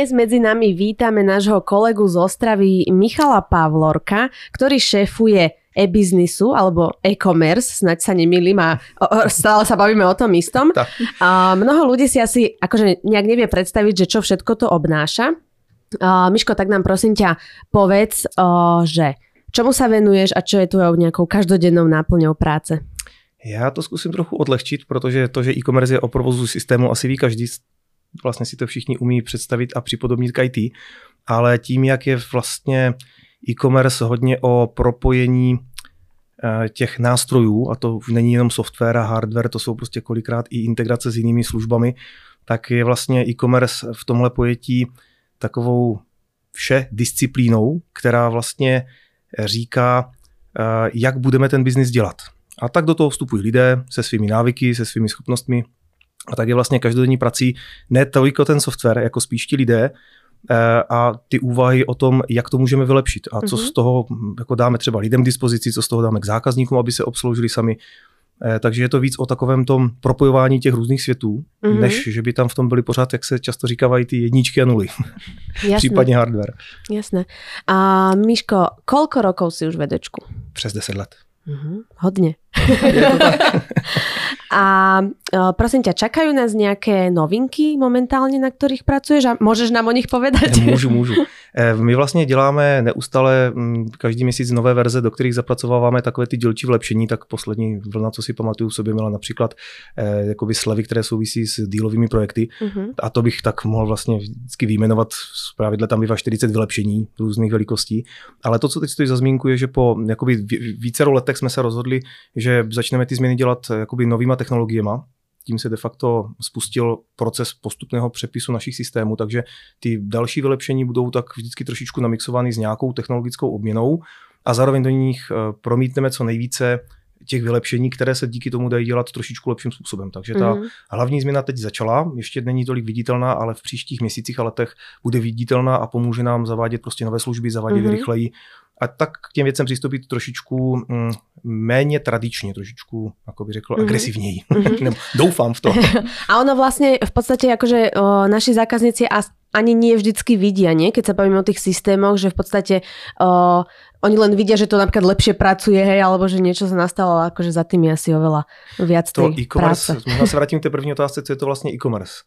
Dnes medzi nami vítame nášho kolegu z Ostravy Michala Pavlorka, ktorý šéfuje e-biznisu alebo e-commerce, snaď sa nemýlim a stále sa bavíme o tom istom. A mnoho ľudí si asi akože nejak nevie predstaviť, že čo všetko to obnáša. A Miško, tak nám prosím ťa povedz, že čomu sa venuješ a čo je tvojou nejakou každodennou náplňou práce? Já to zkusím trochu odlehčit, protože to, že e-commerce je o provozu systému, asi ví každý, vlastně si to všichni umí představit a připodobnit k IT, ale tím, jak je vlastně e-commerce hodně o propojení eh, těch nástrojů, a to není jenom software a hardware, to jsou prostě kolikrát i integrace s jinými službami, tak je vlastně e-commerce v tomhle pojetí takovou vše disciplínou, která vlastně říká, eh, jak budeme ten biznis dělat. A tak do toho vstupují lidé se svými návyky, se svými schopnostmi. A tak je vlastně každodenní prací ne toliko ten software, jako spíš ti lidé, eh, a ty úvahy o tom, jak to můžeme vylepšit a co mm-hmm. z toho jako dáme třeba lidem k dispozici, co z toho dáme k zákazníkům, aby se obsloužili sami. Eh, takže je to víc o takovém tom propojování těch různých světů, mm-hmm. než že by tam v tom byly pořád, jak se často říkávají, ty jedničky a nuly. Jasné. Případně hardware. Jasné. A Míško, kolko rokov si už vedečku? Přes 10 let. Mm-hmm. Hodně. a uh, prosím ťa, čakajú nás nejaké novinky momentálně, na ktorých pracuješ a môžeš nám o nich povedať? Můžu, můžu. Eh, my vlastně děláme neustále mm, každý měsíc nové verze, do kterých zapracováváme takové ty dílčí vlepšení, tak poslední vlna, co si pamatuju v sobě, měla například eh, jakoby slevy, které souvisí s dílovými projekty. Uh-huh. A to bych tak mohl vlastně vždycky vyjmenovat, právě tam bývá 40 vylepšení různých velikostí. Ale to, co teď stojí za zmínku, je, že po jakoby více letech jsme se rozhodli, že začneme ty změny dělat eh, jakoby novýma technologiemi. Tím se de facto spustil proces postupného přepisu našich systémů, takže ty další vylepšení budou tak vždycky trošičku namixovány s nějakou technologickou obměnou a zároveň do nich eh, promítneme co nejvíce těch vylepšení, které se díky tomu dají dělat trošičku lepším způsobem. Takže ta mm. hlavní změna teď začala, ještě není tolik viditelná, ale v příštích měsících a letech bude viditelná a pomůže nám zavádět prostě nové služby, zavádět mm. rychleji a tak k těm věcem přistoupit trošičku mm, méně tradičně, trošičku, jako by řekl, mm-hmm. agresivněji. Mm-hmm. doufám v to. a ono vlastně v podstatě jakože o, naši zákazníci ani nie vždycky vidia, nie? keď sa bavíme o tých systémoch, že v podstate o, oni len vidia, že to napríklad lepšie pracuje, hej, alebo že niečo sa nastalo, ale akože za tým je asi oveľa viac to tej e-commerce, práce. Možná se vrátím k té první otázce, co je to vlastně e-commerce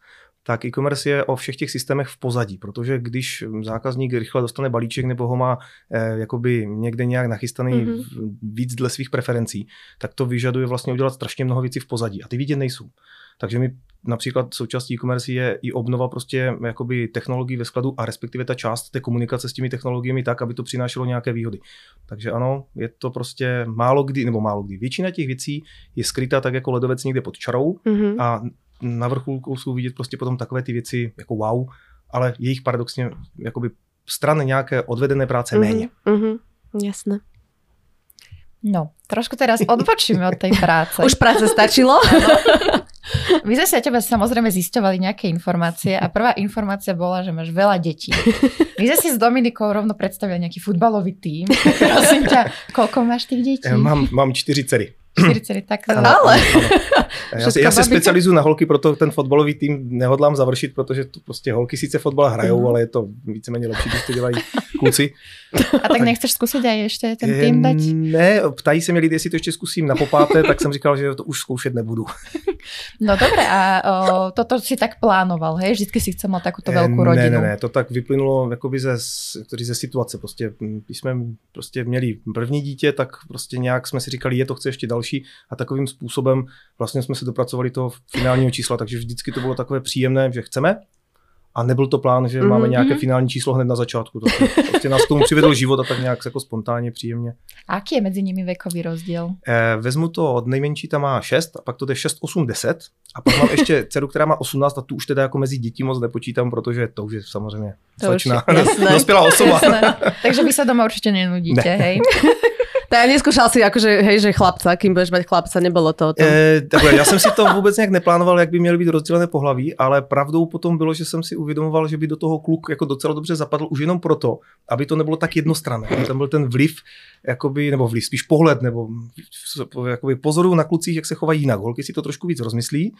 tak e-commerce je o všech těch systémech v pozadí, protože když zákazník rychle dostane balíček nebo ho má eh, jakoby někde nějak nachystaný mm-hmm. víc dle svých preferencí, tak to vyžaduje vlastně udělat strašně mnoho věcí v pozadí a ty vidět nejsou. Takže my například součástí e-commerce je i obnova prostě jakoby technologií ve skladu a respektive ta část té komunikace s těmi technologiemi tak, aby to přinášelo nějaké výhody. Takže ano, je to prostě málo kdy, nebo málo kdy. Většina těch věcí je skrytá tak jako ledovec někde pod čarou mm-hmm. a na vrchulku jsou vidět prostě potom takové ty věci jako wow, ale jejich paradoxně jakoby stran nějaké odvedené práce mm-hmm. méně. Mm-hmm. Jasné. No, trošku teraz odbočíme od tej práce. Už práce stačilo? My sme sa teba samozrejme zisťovali nejaké informácie a prvá informácia bola, že máš veľa detí. My sme si s Dominikou rovno predstavili nejaký futbalový tým. Prosím ťa, koľko máš tých detí? Ja mám, mám čtyři dcery. 40, tak ale. ale. Já, já se specializuju na holky, proto ten fotbalový tým nehodlám završit, protože to prostě holky sice fotbal hrajou, mm. ale je to víceméně lepší, když to dělají kluci. A tak nechceš zkusit aj ještě ten tým dať? Ne, ptají se mě lidi, jestli to ještě zkusím na popáté, tak jsem říkal, že to už zkoušet nebudu. No dobré, a o, toto si tak plánoval, hej? Vždycky si chcel mít takovou velkou rodinu. Ne, ne, ne, to tak vyplynulo jakoby ze, ze situace. Prostě, když jsme prostě měli první dítě, tak prostě nějak jsme si říkali, je to chce ještě další a takovým způsobem vlastně jsme se dopracovali toho finálního čísla, takže vždycky to bylo takové příjemné, že chceme, a nebyl to plán, že mm-hmm. máme nějaké mhm. finální číslo hned na začátku. To prostě nás k tomu přivedl život a tak nějak jako spontánně, příjemně. A jaký je mezi nimi věkový rozdíl? Eh, vezmu to od nejmenší, tam má 6, a pak to jde 6, 8, 10. A pak mám ještě dceru, která má 18 a tu už teda jako mezi děti moc nepočítám, protože to už je samozřejmě to slečná, dospělá osoba. Jasné. Takže vy se doma určitě nenudíte, ne. hej? Tak neskúšal si akože, hej, že chlapca, kým budeš mať chlapca, nebylo to o tom. E, takhle, já jsem si to vůbec nějak neplánoval, jak by měly být rozdělené pohlaví, ale pravdou potom bylo, že jsem si uvědomoval, že by do toho kluk jako docela dobře zapadl už jenom proto, aby to nebylo tak jednostranné. Tam byl ten vliv, jakoby, nebo vliv, spíš pohled, nebo jakoby pozoru na klucích, jak se chovají jinak. Holky si to trošku víc rozmyslí,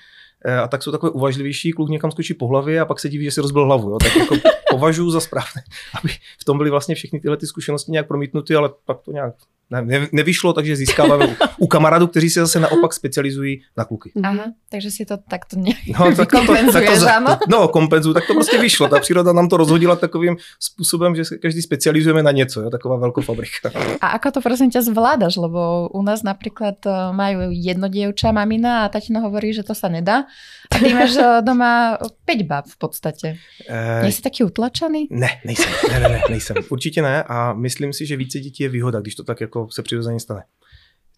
e, a tak jsou takové uvažlivější, kluk někam skočí po hlavě a pak se diví, že si rozbil hlavu. Jo? Tak jako považuji za správné, aby v tom byly vlastně všechny tyhle ty zkušenosti nějak promítnuty, ale pak to nějak ne, nevyšlo, takže získáváme u kamarádů, kteří se zase naopak specializují na kluky. Aha, takže si to takto nějak no, tak to, tak to, za, No, kompenzuju, tak to prostě vyšlo. Ta příroda nám to rozhodila takovým způsobem, že se každý specializujeme na něco, jo, taková velkofabrika. A ako to prosím tě zvládáš, lebo u nás například eh, mají jedno dievča, mamina a tatino hovorí, že to se nedá. A ty máš eh, doma pět bab v podstatě. E... Nejsi taky utlačený? Ne, nejsem. Ne, ne, ne, nejsem. Určitě ne a myslím si, že více dětí je výhoda, když to tak jako se přirozeně stane.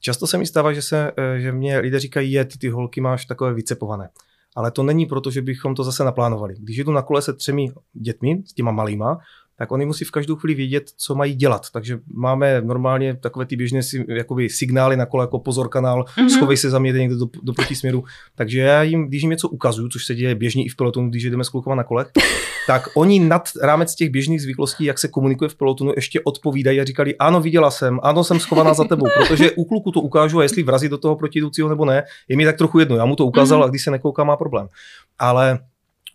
Často se mi stává, že, se, eh, že mě lidé říkají, je, ty, ty holky máš takové vycepované. Ale to není proto, že bychom to zase naplánovali. Když jdu na kole se třemi dětmi, s těma malýma, tak oni musí v každou chvíli vědět, co mají dělat. Takže máme normálně takové ty běžné jakoby signály na kole jako pozor kanál, mm-hmm. schovej se za mě někdo do, do protisměru. Takže já jim, když jim něco ukazuju, což se děje běžně i v pelotonu, když jdeme s klukama na kolech, tak oni nad rámec těch běžných zvyklostí, jak se komunikuje v pelotonu, ještě odpovídají a říkali, ano, viděla jsem, ano, jsem schovaná za tebou, protože u kluku to ukážu a jestli vrazí do toho protijdoucího nebo ne, je mi tak trochu jedno. Já mu to ukázal mm-hmm. a když se nekouká, má problém. Ale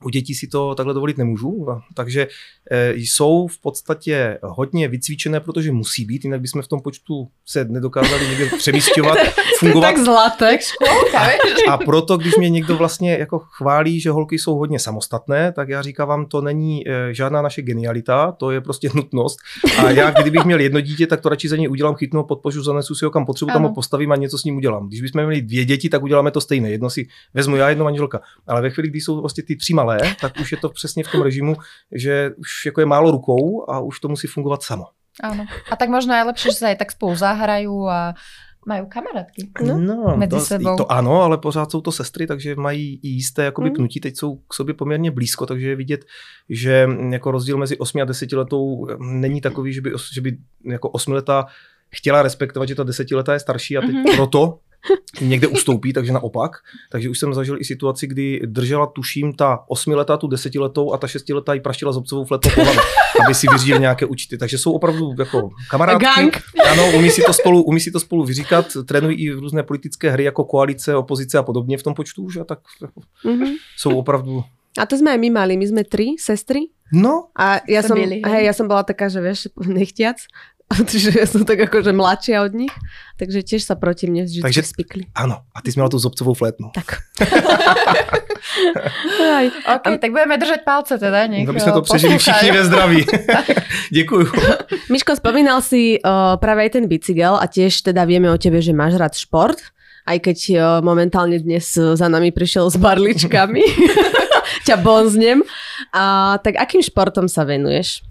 u dětí si to takhle dovolit nemůžu, takže e, jsou v podstatě hodně vycvičené, protože musí být, jinak bychom v tom počtu se nedokázali někde přemístěvat, fungovat. tak zlatek, školka, A proto, když mě někdo vlastně jako chválí, že holky jsou hodně samostatné, tak já říkám vám, to není e, žádná naše genialita, to je prostě nutnost. A já, kdybych měl jedno dítě, tak to radši za něj udělám, chytnu, podpožu, zanesu si ho kam potřebuji, tam ho postavím a něco s ním udělám. Když bychom měli dvě děti, tak uděláme to stejné. Jedno si vezmu já, jedno manželka. Ale ve chvíli, kdy jsou vlastně ty tři malé, malé, tak už je to přesně v tom režimu, že už jako je málo rukou a už to musí fungovat samo. Ano. A tak možná je lepší, že se tak spolu zahrají a mají kamarádky. No, no mezi to, sebou. to ano, ale pořád jsou to sestry, takže mají i jisté jakoby mm. pnutí, teď jsou k sobě poměrně blízko, takže je vidět, že jako rozdíl mezi 8 a 10 letou není takový, že by, že by jako 8 leta chtěla respektovat, že ta desetiletá je starší a teď mm-hmm. proto někde ustoupí, takže naopak. Takže už jsem zažil i situaci, kdy držela, tuším, ta osmiletá tu desetiletou a ta šestiletá ji praštila obcovou fletou po aby si vyřídili nějaké účty. Takže jsou opravdu jako kamarádky. Gang. Ano, umí si, to spolu, umí si to spolu vyříkat, trénují i různé politické hry jako koalice, opozice a podobně v tom počtu už a tak jako, mm-hmm. jsou opravdu a to sme aj my mali, my sme tri sestry. No. A ja som, hej, ja som bola taká, že vieš, nechtiac, Čiže ja som tak akože mladšia od nich, takže tiež sa proti mne vždy takže, spikli. Áno, a ty si mala tú zobcovú flétnu. Tak. Aj, ok, a... tak budeme držať palce teda, nech Aby sme to prežili všichni ve zdraví. Děkuju. Miško, spomínal si uh, práve aj ten bicykel a tiež teda vieme o tebe, že máš rád šport, aj keď uh, momentálne dnes za nami prišiel s barličkami. Ťa bonznem. Uh, tak akým športom sa venuješ?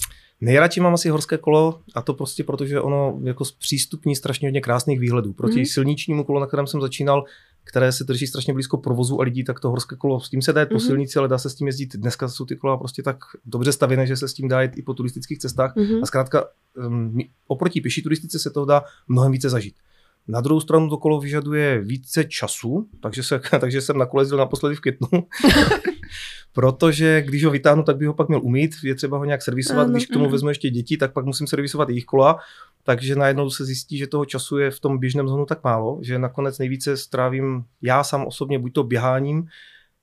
Nejradši mám asi horské kolo a to prostě protože ono jako zpřístupní strašně hodně krásných výhledů. Proti mm. silničnímu kolo, na kterém jsem začínal, které se drží strašně blízko provozu a lidí, tak to horské kolo, s tím se dá jít mm. po mhm. silnici, ale dá se s tím jezdit. Dneska jsou ty kola prostě tak dobře stavěné, že se s tím dá jít i po turistických cestách. Mm. A zkrátka um, oproti pěší turistice se to dá mnohem více zažít. Na druhou stranu to kolo vyžaduje více času, takže, se, takže jsem na kole jezdil naposledy v květnu. protože když ho vytáhnu, tak bych ho pak měl umít, je třeba ho nějak servisovat, ano, když k tomu ano. vezmu ještě děti, tak pak musím servisovat jejich kola, takže najednou se zjistí, že toho času je v tom běžném zhonu tak málo, že nakonec nejvíce strávím já sám osobně buď to běháním,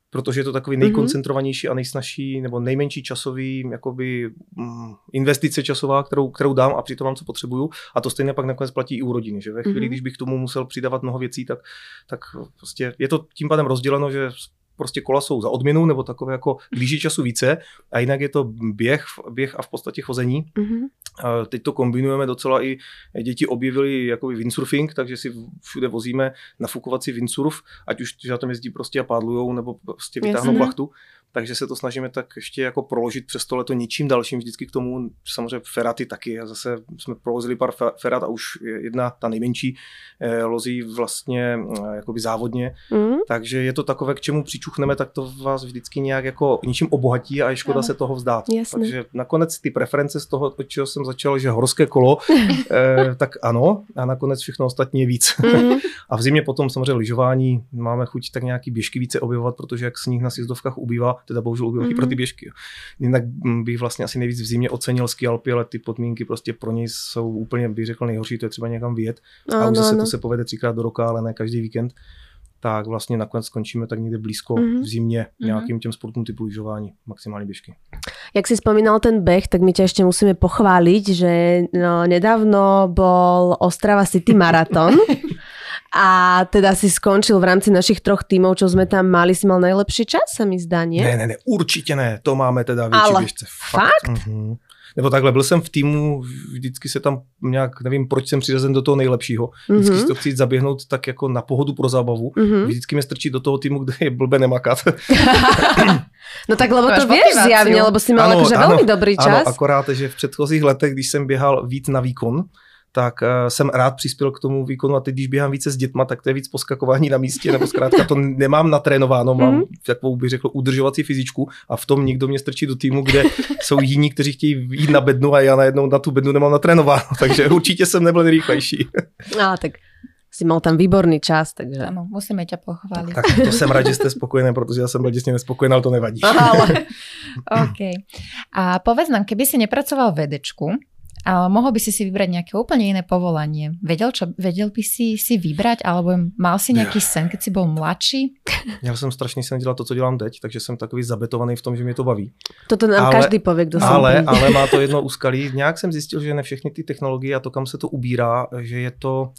protože je to takový mhm. nejkoncentrovanější a nejsnažší nebo nejmenší časový jakoby, mm, investice časová, kterou, kterou dám a přitom mám, co potřebuju. A to stejně pak nakonec platí i u rodiny. Že ve chvíli, mm-hmm. když bych k tomu musel přidávat mnoho věcí, tak, tak prostě je to tím pádem rozděleno, že prostě kola jsou za odměnu nebo takové jako blíží času více a jinak je to běh, běh a v podstatě chození. Mm-hmm. Teď to kombinujeme docela i děti objevili jakoby windsurfing, takže si všude vozíme nafukovací windsurf, ať už na tom jezdí prostě a pádlujou nebo prostě vytáhnou Jasně. plachtu takže se to snažíme tak ještě jako proložit přes to leto něčím dalším vždycky k tomu, samozřejmě feraty taky a zase jsme provozili pár ferat a už jedna, ta nejmenší, eh, lozí vlastně eh, jakoby závodně, mm. takže je to takové, k čemu přičuchneme, tak to vás vždycky nějak jako ničím obohatí a je škoda ano. se toho vzdát. Jasne. Takže nakonec ty preference z toho, od čeho jsem začal, že horské kolo, eh, tak ano a nakonec všechno ostatní je víc. Mm. a v zimě potom samozřejmě lyžování máme chuť tak nějaký běžky více objevovat, protože jak sníh na sjezdovkách ubývá, teda bohužel ubývají mm-hmm. pro ty mhm. běžky. Jinak bych vlastně asi nejvíc v zimě ocenil ski Alpy, ale ty podmínky prostě pro ně jsou úplně, bych řekl, nejhorší, to je třeba někam vyjet. No, a už no, zase no. to se povede třikrát do roka, ale ne každý víkend. tak vlastně nakonec skončíme tak někde blízko mm-hmm. v zimě mm-hmm. nějakým těm sportům typu lyžování, maximální běžky. Jak si spomínal ten beh, tak my tě ještě musíme pochválit, že no, nedávno bol Ostrava City Marathon. A teda si skončil v rámci našich troch týmov, čo sme tam mali, si mal najlepší čas, sa mi zdá, nie? Ne, ne, ne, určitě ne, to máme teda větší Ale běžce. fakt? Mhm. Nebo takhle, byl jsem v týmu, vždycky se tam nějak, nevím, proč jsem přiřazen do toho nejlepšího. Vždycky Mhm. si to chci zaběhnout tak jako na pohodu pro zábavu. Mhm. Vždycky mě strčí do toho týmu, kde je blbe nemakat. No tak lebo to motiváciu. zjavne, lebo si mal Ano, akože ano, veľmi dobrý čas. Ano, akorát, že v předchozích letech, když jsem běhal víc na výkon, tak uh, jsem rád přispěl k tomu výkonu a teď, když běhám více s dětma, tak to je víc poskakování na místě, nebo zkrátka to nemám natrénováno, mám Mhm. takovou bych řekl udržovací fyzičku a v tom někdo mě strčí do týmu, kde jsou jiní, kteří chtějí jít na bednu a já najednou na tu bednu nemám natrénováno, takže určitě jsem nebyl nejrychlejší. Á, tak si mal tam výborný čas, takže... Áno, musíme ťa pochváliť. Tak to jsem rád, že jste spokojený, protože já jsem byl děsně nespokojený, ale to nevadí. Ale... OK. A povedz nám, keby si nepracoval vedečku, ale mohol by si si vybrať nejaké úplne iné povolanie. Vedel, čo, vedel by si si vybrať, alebo mal si nejaký sen, keď si bol mladší? Měl jsem strašný sen dělat to, co dělám teď, takže jsem takový zabetovaný v tom, že mě to baví. Toto nám Ale- každý povie, kdo som Ale, tam. ale má to jedno úskalí. Nějak jsem zjistil, že ne všechny ty technologie a to, kam se to ubírá, že je to,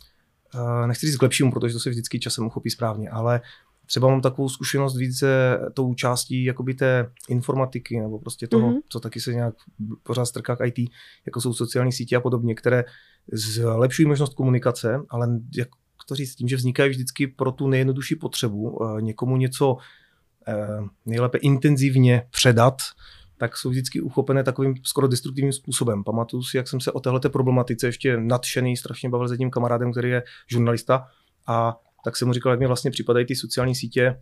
eh, nechci říct k lepšímu, protože to se vždycky časem uchopí správně, ale třeba mám takovou zkušenost více tou částí jakoby té informatiky nebo prostě toho, Mhm. mm-hmm. co taky se nějak pořád strká k IT, jako jsou sociální sítě a podobně, které zlepšují možnost komunikace, ale jak to říct, tím, že vznikají vždycky pro tu nejjednodušší potřebu eh, někomu něco eh, nejlépe intenzivně předat, tak jsou vždycky uchopené takovým skoro destruktivním způsobem. Pamatuju si, jak jsem se o téhleté problematice ještě nadšený, strašně bavil s jedním kamarádem, který je žurnalista a tak jsem mu říkal, jak mi vlastně připadají ty sociální sítě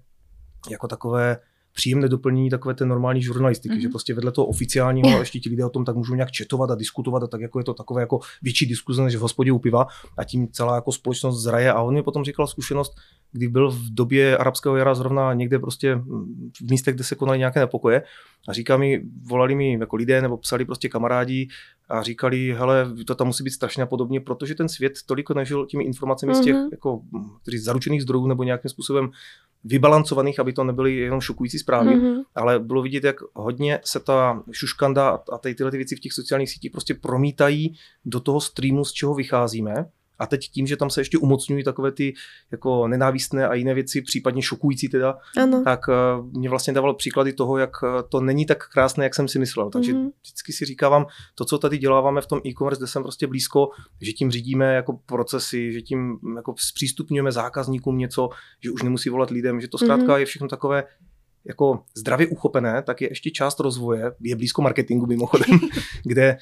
jako takové příjemné doplnění takové té normální žurnalistiky, mm-hmm. že prostě vedle toho oficiálního, ale ještě ti lidé o tom tak můžou nějak četovat a diskutovat a tak jako je to takové jako větší diskuze než v hospodě u piva a tím celá jako společnost zraje a on mi potom říkal zkušenost, kdy byl v době arabského jara zrovna někde prostě v místech, kde se konaly nějaké nepokoje a říká mi, volali mi jako lidé nebo psali prostě kamarádi a říkali, hele, to tam musí být strašně a podobně, protože ten svět toliko nežil těmi informacemi mm-hmm. z těch Mhm. jako, kteří zaručených zdrojů nebo nějakým způsobem vybalancovaných, aby to nebyly jenom šokující zprávy, mm-hmm. Mhm. ale bylo vidět, jak hodně se ta šuškanda a- a tady tyhle ty věci v těch sociálních sítích prostě promítají do toho streamu, z čeho vycházíme. A teď tím, že tam se ještě umocňují takové ty jako nenávistné a jiné věci, případně šokující teda, Áno. tak eh, mě vlastně dával příklady toho, jak eh, to není tak krásné, jak jsem si myslel. Takže Mhm. mm-hmm. vždycky si říkávám, to, co tady děláváme v tom e-commerce, kde jsem prostě blízko, že tím řídíme jako procesy, že tím jako zpřístupňujeme zákazníkům něco, že už nemusí volat lidem, že to zkrátka mm-hmm. je všechno takové jako zdravě uchopené, tak je ještě část rozvoje, je blízko marketingu mimochodem, kde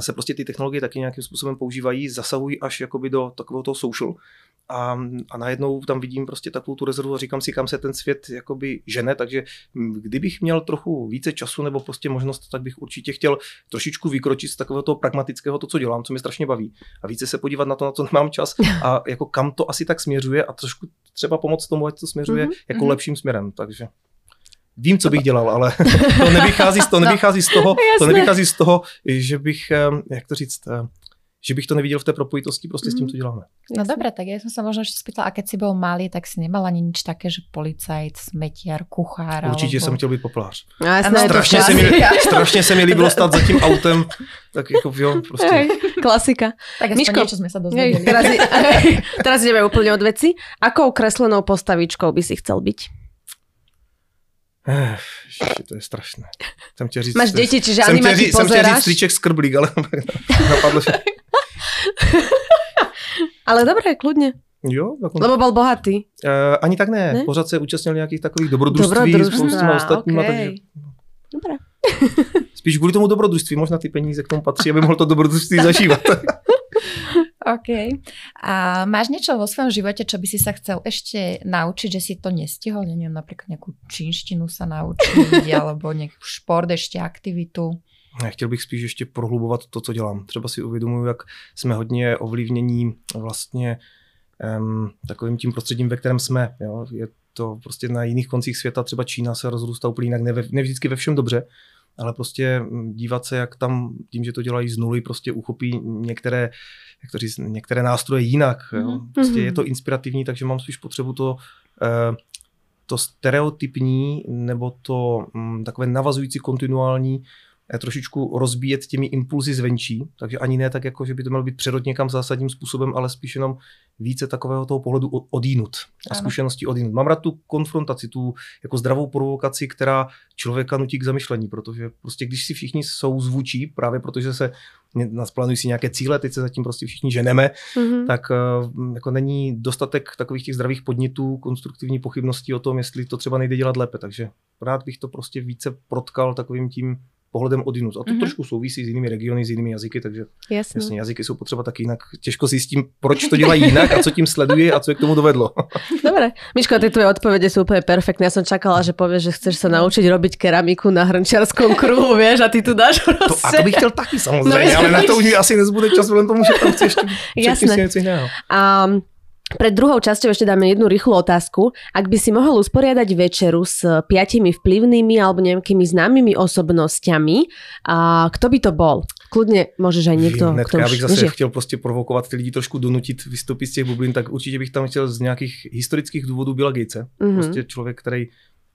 se prostě ty technologie taky nějakým způsobem používají, zasahují až jakoby do takového toho social. A, a najednou tam vidím prostě takovou tu rezervu a říkám si, kam se ten svět jakoby žene, takže kdybych měl trochu více času nebo prostě možnost, tak bych určitě chtěl trošičku vykročit z takového toho pragmatického, to, co dělám, co mě strašně baví a více se podívat na to, na co nemám čas a jako kam to asi tak směřuje a trošku třeba pomoct tomu, ať to směřuje Mhm, jako mhm. lepším směrem, takže Vím, co bych dělal, ale to nevychází, z- to No. nevychází z toho, to nevychází z toho, že bych, jak to říct, že bych to neviděl v té propojitosti prostě s tím, Mhm. co děláme. No dobre, tak ja som sa možno ešte spýtala, a keď si bol malý, tak si nemal ani nič také, že policajt, smetiar, kuchár. Určitě alebo... jsem chtěl být poplář. No, jasné, Ano, je to Strašně se, mi, strašně se mi líbilo stát za tím autem, tak jako jo, prostě. Hej, klasika. Tak Miško, niečo sme sa Hej, dozvedeli. teraz, teraz ideme úplne od veci. Akou kreslenou postavičkou by si chcel byť? Ježiši, to je strašné. Jsem chtěl říct, Máš deti, čiže jsem chtěl, animáky říct, jsem chtěl říct stříček skrblík, ale napadlo, že Ale dobré, kľudne. jo, tak on, Lebo bol bohatý. uh, ani tak ne, Ne? pořád se účastnil nějakých takových dobrodružství Dobrodružstva, spolu s těma ostatníma, okej. takže Dobre. spíš kvůli tomu dobrodružství, možná ty peníze k tomu patří, aby mohl to dobrodružství zažívat. OK. A máš niečo vo svojom živote, čo by si sa chcel ešte naučiť, že si to nestihol? Neviem, napríklad nejakú čínštinu sa naučiť, alebo nejaký šport, ešte aktivitu. Ne, Chtěl bych spíš ještě prohlubovat to, co dělám. Třeba si uvědomuji, jak jsme hodně ovlivnění vlastně um, takovým tím prostředím, ve kterém jsme. Jo? Je to prostě na jiných koncích světa, třeba Čína se rozrůstá úplně jinak, ne, ne vždycky ve všem dobře, ale prostě mm, dívat se, jak tam tím, že to dělají z nuly, prostě uchopí některé, jak to říct, některé nástroje jinak. Jo? Mhm. Prostě je to inspirativní, takže mám spíš potřebu to, eh, to stereotypní nebo to mm, takové navazující kontinuální trošičku rozbíjet těmi impulzy zvenčí, takže ani ne tak, jako že by to mělo být přerod někam zásadním způsobem, ale spíš jenom více takového toho pohledu odínut a zkušenosti odínut. Mám rád tu konfrontaci, tu jako zdravou provokaci, která člověka nutí k zamyšlení, protože prostě když si všichni jsou zvučí, právě protože se nás plánují si nějaké cíle, teď se zatím prostě všichni ženeme, Mhm. tak eh, jako není dostatek takových těch zdravých podnětů, konstruktivní pochybností o tom, jestli to třeba nejde dělat lépe. Takže rád bych to prostě více protkal takovým tím pohledem odinut. A to Mhm. mm-hmm. trošku souvisí s jinými regiony, s jinými jazyky, takže Jasne. jasně, jazyky jsou potřeba taky jinak. Těžko zjistím, proč to dělají jinak a co tím sleduje a co je k tomu dovedlo. Dobre. Miško, tie tvoje odpovede sú úplne perfektné. Ja som čakala, že povieš, že chceš sa naučiť robiť keramiku na hrnčiarskom kruhu, vieš, a ty tu dáš To, a to bych chtěl taky samozřejmě, No, ale na to už asi nezbude čas, vzhledem tomu, že tam chci ještě předtím si něco jiného. A pred druhou časťou ešte dáme jednu rýchlu otázku. Ak by si mohol usporiadať večeru s piatimi vplyvnými alebo nejakými známymi osobnostiami, a kto by to bol? Kľudne môžeš aj niekto, Vím, kto hnedka, já bych zase nežije. chtěl prostě provokovat ty lidi trošku donutit vystoupit z těch bublin, tak určitě bych tam chtěl z nějakých historických důvodů Billa Gatese. Mhm. Prostě člověk, který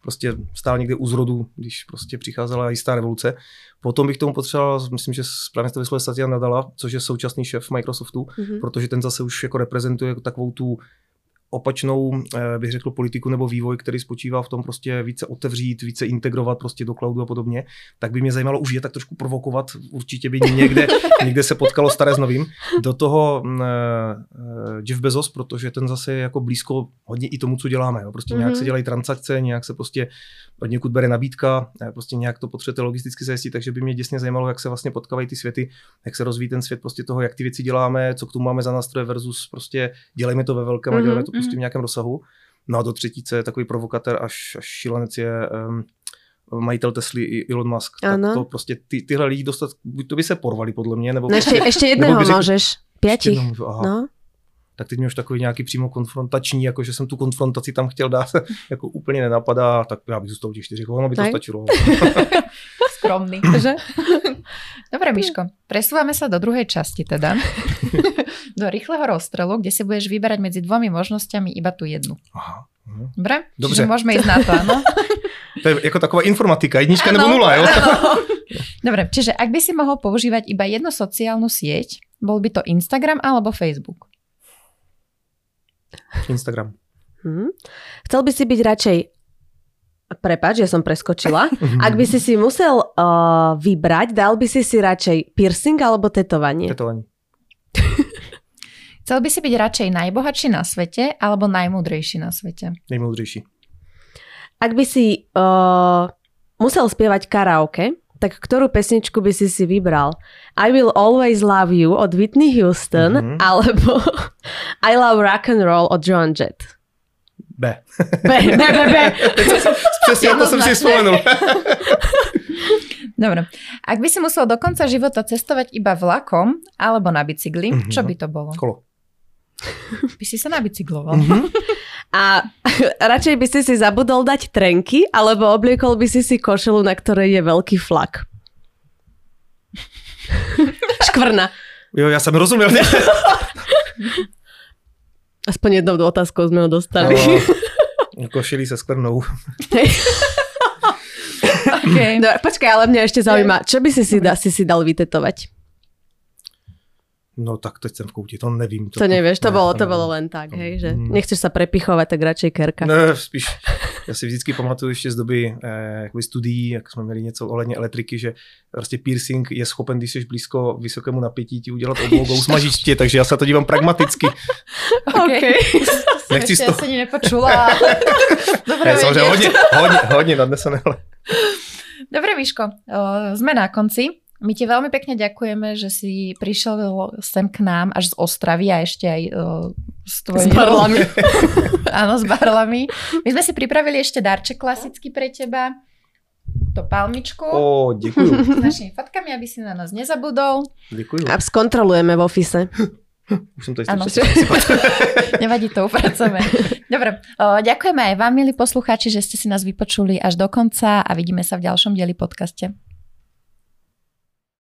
prostě stál někde u zrodu, když prostě přicházela jistá revoluce. Potom bych tomu potřeboval, myslím, že správně to vyslovil Satya Nadala, což je současný šéf Microsoftu, Mhm. protože ten zase už jako reprezentuje takovou tu opačnou, eh, bych řekl, politiku nebo vývoj, který spočívá v tom prostě více otevřít, více integrovat prostě do cloudu a podobně, tak by mě zajímalo už je tak trošku provokovat, určitě by někde, někde se potkalo staré s novým. Do toho eh, Jeff Bezos, protože ten zase je jako blízko hodně i tomu, co děláme. Jo. Prostě nějak Mhm. se dělají transakce, nějak se prostě od někud bere nabídka, prostě nějak to potřebujete logisticky zajistit, takže by mě děsně zajímalo, jak se vlastně potkávají ty světy, jak se rozvíjí ten svět prostě toho, jak ty věci děláme, co k tomu máme za nástroje versus prostě dělejme to ve velkém a Mhm, děláme to prostě mhm. v nějakém rozsahu. No a do třetíce takový provokatér až, až šílenec je um, majitel Tesly i Elon Musk. Ano. Tak to prostě ty, tyhle lidi dostat, buď to by se porvali podle mě, nebo No řekl- môžeš. ještě Piatich. jednou můžu, aha. No. tak teď mě už takový nějaký přímo konfrontační, jako že jsem tu konfrontaci tam chtěl dát, jako úplně nenapadá, tak já bych zůstal těch čtyřech, ono by to Hej. stačilo. Skromný. Že? Dobre, Miško, presúvame sa do druhej časti teda. do rýchleho rozstrelu, kde si budeš vyberať medzi dvomi možnosťami iba tu jednu. Aha. mhm. Dobre? Dobře. Čiže môžeme ísť na to, áno? To je jako taková informatika, jednička nebo Áno, nula, jo? Dobre, čiže ak by si mohol používať iba jednu sociálnu sieť, bol by to Instagram alebo Facebook? Instagram. Hm. Chcel by si byť radšej Prepač, ja som preskočila. Ak by si si musel uh, vybrať, dal by si si radšej piercing alebo tetovanie? Tetování. Chcel by si byť radšej najbohatší na svete alebo najmúdrejší na svete? Nejmoudřejší. Ak by si uh, musel spievať karaoke, tak ktorú pesničku by si si vybral? I Will Always Love You od Whitney Houston Mhm. alebo I Love Rock and Roll od Joan Jett? B. B, B, B, B. Přesně to jsem si vzpomenul. Dobre. Ak by si musel do konca života cestovať iba vlakom alebo na bicykli, Mhm. čo by to bolo? Kolo. By si sa nabicykloval. Mhm. A radšej by si si zabudol dať trenky, alebo obliekol by si si košelu, na ktorej je veľký flak? Škvrna. Jo, já jsem rozuměl. Aspoň jednou otázkou sme ho dostali. No, košilí se skvrnou. Okay. Dobre, počkaj, ale mňa ešte zaujíma, čo by si si, da, si, si dal vytetovať? No tak teď jsem v kouti, to nevím. To nevieš, to ne, bolo, to bolo len tak, hej, že nechceš sa prepichovať, tak radšej kerka. Ne, spíš, já si vždycky pamatuju ještě z doby eh, studií, jak jsme měli něco ohledně elektriky, že prostě piercing je schopen, když jsi blízko vysokému napětí, ti udělat oblohu, usmažit tě, takže já se na to dívám pragmaticky. OK. Nechci z toho- asi ani nepočula. Dobre, Ne, samozřejmě hodně, hodně, hodně nadnesené, ale Dobre, Miško, o, sme na konci. My ti veľmi pekne ďakujeme, že si prišiel sem k nám až z Ostravy a ešte aj o, s tvojimi... S barlami. Áno, s barlami. My sme si pripravili ešte darček klasický pre teba. To palmičku. o, děkuju, S našimi fotkami, aby si na nás nezabudol. děkuju. A skontrolujeme v office. Už jsem to jistě Nevadí to, upracujeme. Dobre, o, ďakujeme aj vám, milí poslucháči, že ste si nás vypočuli až do konca a vidíme sa v ďalšom dieli podcaste.